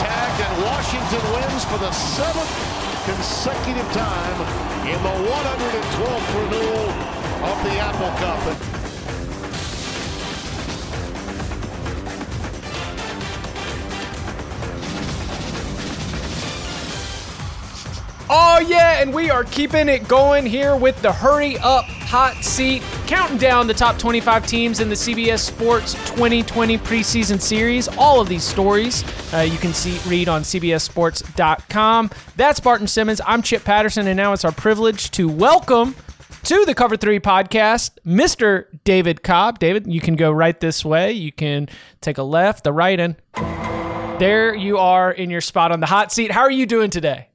tagged and Washington wins for the seventh consecutive time in the 112th renewal of the Apple Cup. Oh, yeah, and we are keeping it going here with the Hurry Up Hot Seat, counting down the top 25 teams in the CBS Sports 2020 preseason series. All of these stories uh, you can see read on CBSSports.com. That's Barton Simmons. I'm Chip Patterson, and now it's our privilege to welcome to the Cover 3 podcast, Mr. David Cobb. David, you can go right this way. You can take a left, the right, and there you are in your spot on the hot seat. How are you doing today?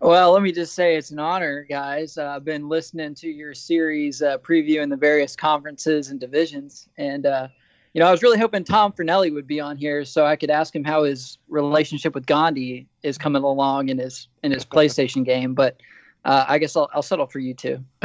Well, let me just say it's an honor, guys. Uh, I've been listening to your series uh, previewing the various conferences and divisions, and uh, you know, I was really hoping Tom Fornelli would be on here so I could ask him how his relationship with Gandhi is coming along in his in his PlayStation game. But uh, I guess I'll, I'll settle for you too.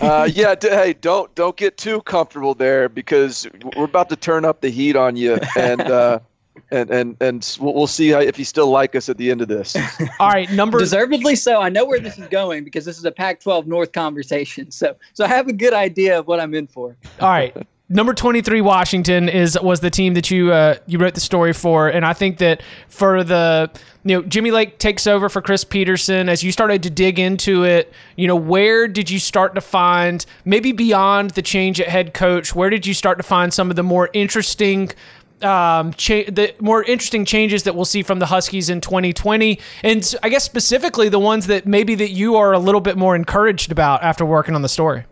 uh, yeah, d- hey, don't don't get too comfortable there because we're about to turn up the heat on you, and uh, and and and we'll, we'll see how, if you still like us at the end of this. All right, number deservedly so. I know where this is going because this is a Pac-12 North conversation. So so I have a good idea of what I'm in for. All right. Number 23 Washington is was the team that you uh, you wrote the story for and I think that for the you know Jimmy Lake takes over for Chris Petersen as you started to dig into it you know where did you start to find maybe beyond the change at head coach where did you start to find some of the more interesting um, cha- the more interesting changes that we'll see from the Huskies in 2020, and I guess specifically the ones that maybe that you are a little bit more encouraged about after working on the story.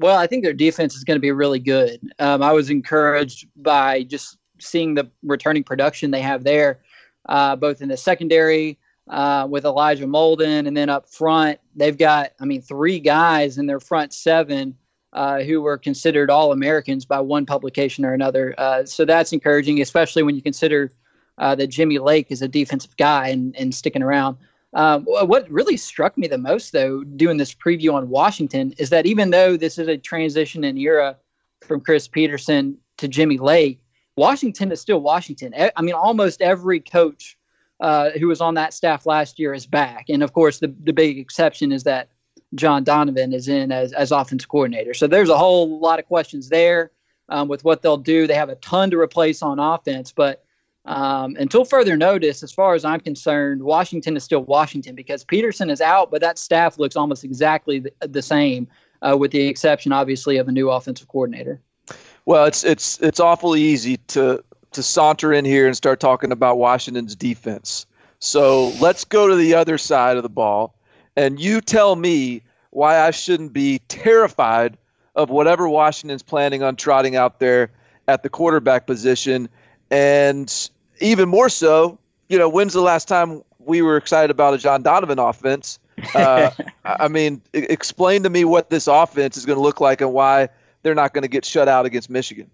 Well, I think their defense is going to be really good. Um, I was encouraged by just seeing the returning production they have there, uh, both in the secondary uh, with Elijah Molden, and then up front they've got, I mean, three guys in their front seven uh, who were considered all Americans by one publication or another. Uh, so that's encouraging, especially when you consider uh, that Jimmy Lake is a defensive guy and, and sticking around. Um, what really struck me the most, though, doing this preview on Washington, is that even though this is a transition in era from Chris Petersen to Jimmy Lake, Washington is still Washington. I mean, almost every coach uh, who was on that staff last year is back. And of course, the, the big exception is that John Donovan is in as, as offense coordinator. So there's a whole lot of questions there um, with what they'll do. They have a ton to replace on offense, but um, until further notice, as far as I'm concerned, Washington is still Washington because Petersen is out, but that staff looks almost exactly the, the same, uh, with the exception, obviously, of a new offensive coordinator. Well, it's it's it's awfully easy to to saunter in here and start talking about Washington's defense. So let's go to the other side of the ball and you tell me why I shouldn't be terrified of whatever Washington's planning on trotting out there at the quarterback position. And even more so, you know, when's the last time we were excited about a John Donovan offense? Uh, I mean, explain to me what this offense is going to look like and why they're not going to get shut out against Michigan.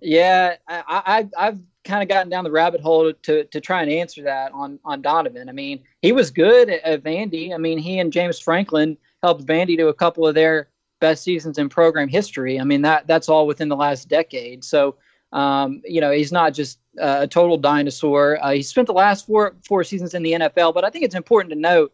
Yeah, I, I, I've kind of gotten down the rabbit hole to to try and answer that on on Donovan. I mean, he was good at, at Vandy. I mean, he and James Franklin helped Vandy to a couple of their best seasons in program history. I mean, that that's all within the last decade. So, um, you know, he's not just uh, a total dinosaur. Uh, he spent the last four four seasons in the NFL, but I think it's important to note,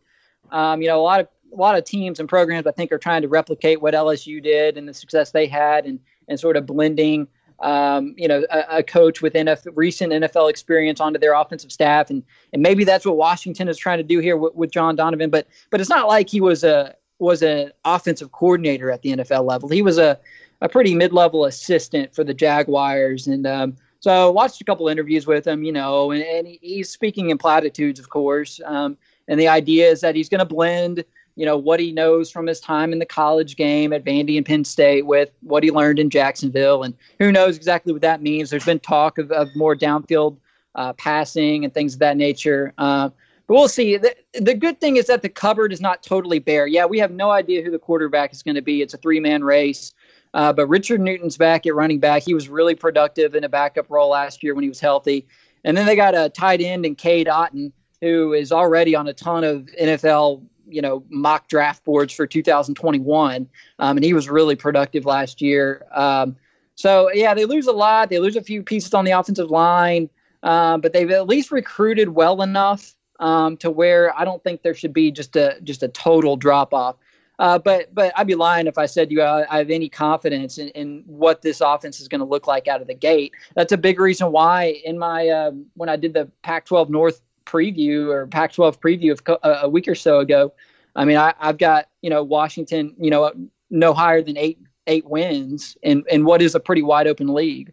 um, you know, a lot of a lot of teams and programs I think are trying to replicate what LSU did and the success they had, and and sort of blending um, you know, a, a, coach with NFL, recent NFL experience onto their offensive staff, and and maybe that's what Washington is trying to do here with, with John Donovan. But but it's not like he was a was an offensive coordinator at the NFL level. He was a a pretty mid level assistant for the Jaguars, and um, so I watched a couple interviews with him, you know, and, and he's speaking in platitudes, of course. Um, and the idea is that he's going to blend you know what he knows from his time in the college game at Vandy and Penn State with what he learned in Jacksonville, and who knows exactly what that means. There's been talk of, of more downfield uh, passing and things of that nature. Uh, but we'll see. The, the good thing is that the cupboard is not totally bare. Yeah, we have no idea who the quarterback is going to be. It's a three man race. Uh, but Richard Newton's back at running back. He was really productive in a backup role last year when he was healthy. And then they got a tight end in Cade Otton, who is already on a ton of NFL you know mock draft boards for 2021, um, and he was really productive last year. Um, so yeah, they lose a lot. They lose a few pieces on the offensive line, uh, but they've at least recruited well enough um, to where I don't think there should be just a just a total drop off. Uh, but but I'd be lying if I said you I, I have any confidence in, in what this offense is going to look like out of the gate. That's a big reason why in my uh, when I did the Pac-12 North preview or Pac-12 preview of a week or so ago. I mean, I, have got you know Washington, you know, no higher than eight eight wins in in what is a pretty wide open league.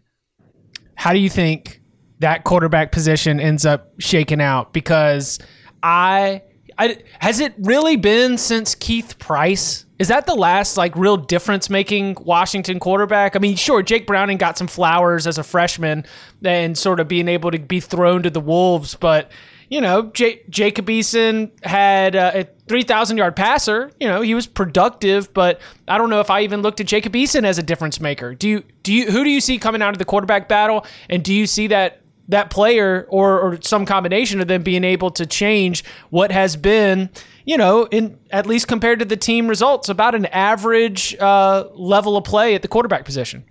How do you think that quarterback position ends up shaking out? Because I, I has it really been since Keith Price? Is that the last like real difference making Washington quarterback? I mean, sure, Jake Browning got some flowers as a freshman and sort of being able to be thrown to the wolves, but you know, J- Jacob Eason had uh, a 3,000 yard passer. You know, he was productive, but I don't know if I even looked at Jacob Eason as a difference maker. Do you, do you, who do you see coming out of the quarterback battle? And do you see that, that player or, or some combination of them being able to change what has been, you know, in at least compared to the team results, about an average uh, level of play at the quarterback position?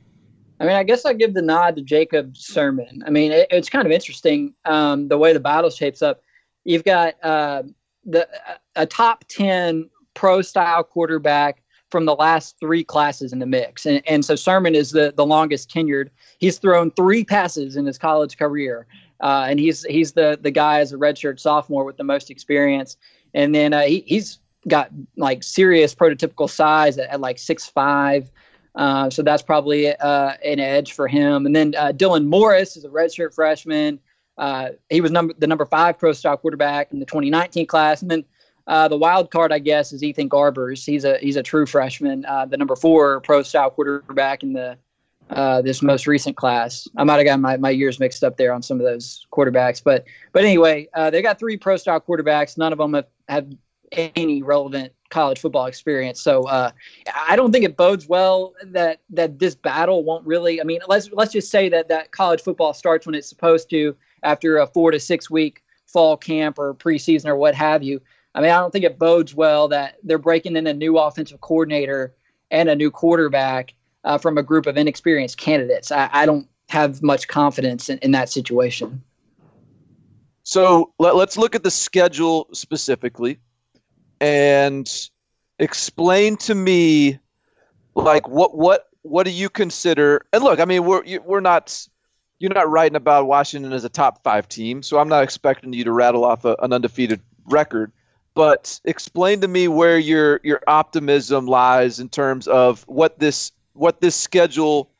I mean, I guess I give the nod to Jacob Sirmon. I mean, it, it's kind of interesting um, the way the battle shapes up. You've got uh, the a top ten pro style quarterback from the last three classes in the mix, and, and so Sirmon is the the longest tenured. He's thrown three passes in his college career, uh, and he's he's the the guy as a redshirt sophomore with the most experience. And then uh, he, he's got like serious prototypical size at, at like six five. Uh, so that's probably uh, an edge for him. And then uh, Dylan Morris is a redshirt freshman. Uh, he was number the number five pro style quarterback in the 2019 class. And then uh, the wild card, I guess, is Ethan Garbers. He's a he's a true freshman, the number four pro style quarterback in the this most recent class. I might have got my, my years mixed up there on some of those quarterbacks, but but anyway, they got three pro style quarterbacks. None of them have, have any relevant college football experience. So uh, I don't think it bodes well that that this battle won't really. I mean, let's let's just say that that college football starts when it's supposed to after a four to six week fall camp or preseason or what have you. I mean, I don't think it bodes well that they're breaking in a new offensive coordinator and a new quarterback uh, from a group of inexperienced candidates. I, I don't have much confidence in, in that situation. So let, us look at the schedule specifically and explain to me like what what what do you consider and look i mean we're we're not you're not writing about washington as a top five team so i'm not expecting you to rattle off a, an undefeated record but explain to me where your your optimism lies in terms of what this what this schedule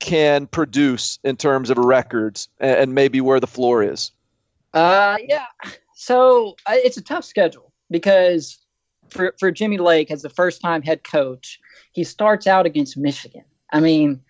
can produce in terms of records and, maybe where the floor is. Uh yeah. So it's a tough schedule because for, for Jimmy Lake as the first time head coach, he starts out against Michigan. I mean,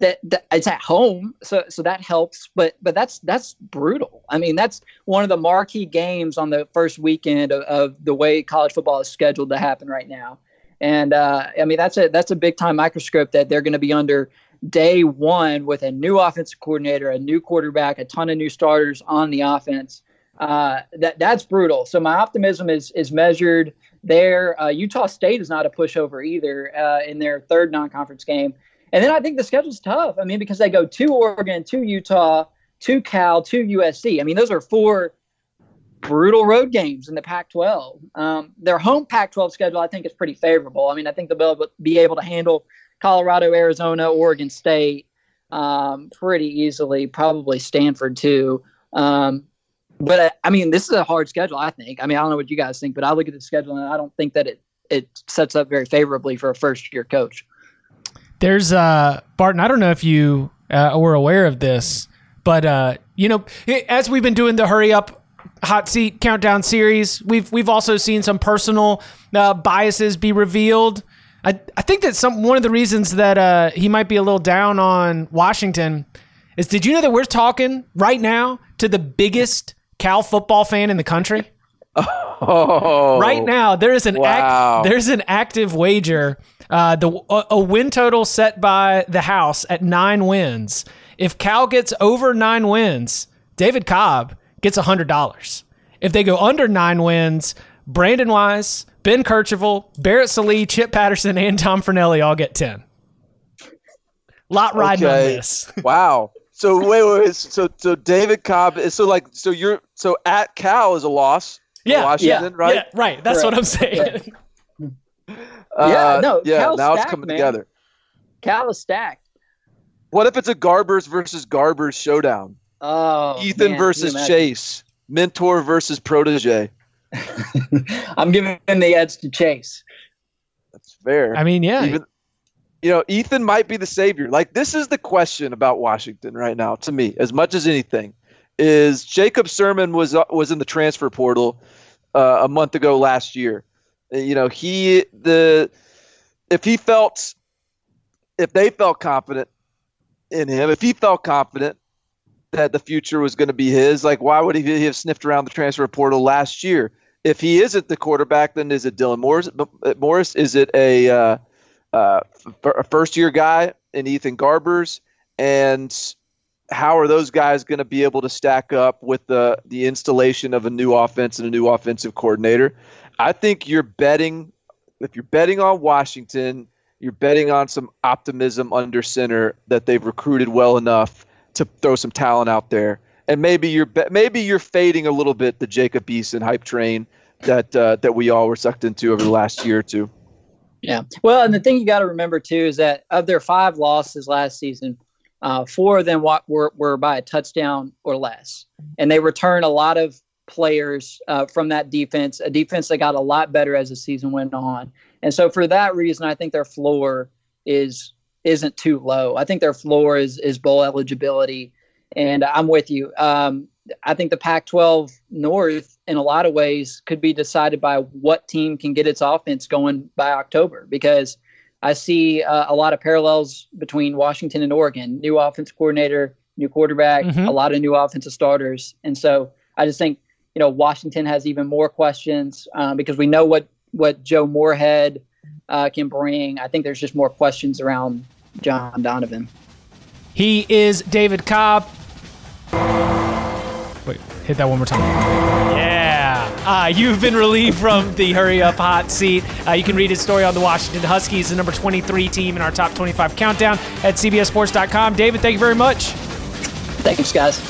that, that, it's at home, so so that helps. But but that's that's brutal. I mean, that's one of the marquee games on the first weekend of, of the way college football is scheduled to happen right now. And uh, I mean, that's a that's a big time microscope that they're going to be under day one with a new offensive coordinator, a new quarterback, a ton of new starters on the offense. Uh, that that's brutal. So my optimism is is measured there. Uh, Utah State is not a pushover either uh, in their third non-conference game. And then I think the schedule's tough. I mean, because they go to Oregon, to Utah, to Cal, to USC. I mean, those are four brutal road games in the Pac-12. Um, their home Pac-12 schedule, I think, is pretty favorable. I mean, I think they'll be able to handle Colorado, Arizona, Oregon State um, pretty easily. Probably Stanford too. Um, but uh, I mean, this is a hard schedule. I think. I mean, I don't know what you guys think, but I look at the schedule and I don't think that it it sets up very favorably for a first year coach. There's uh Barton. I don't know if you uh, were aware of this, but uh, you know, as we've been doing the hurry up hot seat countdown series. We've we've also seen some personal uh, biases be revealed. I, I think that some one of the reasons that uh, he might be a little down on Washington is did you know that we're talking right now to the biggest Cal football fan in the country? Oh, right now there is an wow. act, there's an active wager uh, the a, a win total set by the house at nine wins if cal gets over nine wins david cobb gets hundred dollars. if they go under nine wins brandon wise ben kercheval barrett sallee chip patterson and tom Fornelli all get 10 lot riding Okay. on this wow. So wait, wait, wait. So so David Cobb is so like so you're so at Cal is a loss. for Yeah, Washington, right? yeah right that's what i'm saying Uh, Yeah, no, yeah. Cal's now it's coming man. together. Cal is stacked. What if it's a Garbers versus Garbers showdown? Oh, Ethan man, versus? Chase, mentor versus protege. I'm giving the edge to Chase. That's fair. i mean yeah Even, you know, Ethan might be the savior. Like this is the question about Washington right now to me, as much as anything, is Jacob Sirmon was uh, was in the transfer portal uh, a month ago last year. Uh, You know, he the if he felt if they felt confident in him, if he felt confident that the future was going to be his, like why would he have sniffed around the transfer portal last year? If he isn't the quarterback, then is it Dylan Morris? Morris? Is it a uh, uh, f- a first year guy in Ethan Garbers, and how are those guys going to be able to stack up with the the installation of a new offense and a new offensive coordinator? I think you're betting if you're betting on Washington, you're betting on some optimism under center that they've recruited well enough to throw some talent out there. And maybe you're maybe you're fading a little bit the Jacob Eason hype train that uh, that we all were sucked into over the last year or two. Yeah. Well, and the thing you got to remember too is that of their five losses last season, uh, four of them were, were by a touchdown or less. And they return a lot of players uh, from that defense, a defense that got a lot better as the season went on. And so for that reason, I think their floor is isn't too low. I think their floor is is bowl eligibility. And I'm with you. Um, I think the Pac-12 North, in a lot of ways, could be decided by what team can get its offense going by October. Because I see uh, a lot of parallels between Washington and Oregon: new offense coordinator, new quarterback, Mhm. a lot of new offensive starters. And so I just think you know Washington has even more questions um, because we know what what Joe Moorhead uh, can bring. I think there's just more questions around John Donovan. He is David Cobb. Wait, hit that one more time. Yeah. Uh, you've been relieved from the hurry up hot seat. Uh, you can read his story on the Washington Huskies, the number 23 team in our top 25 countdown at CBSSports.com. David, thank you very much. Thanks, guys.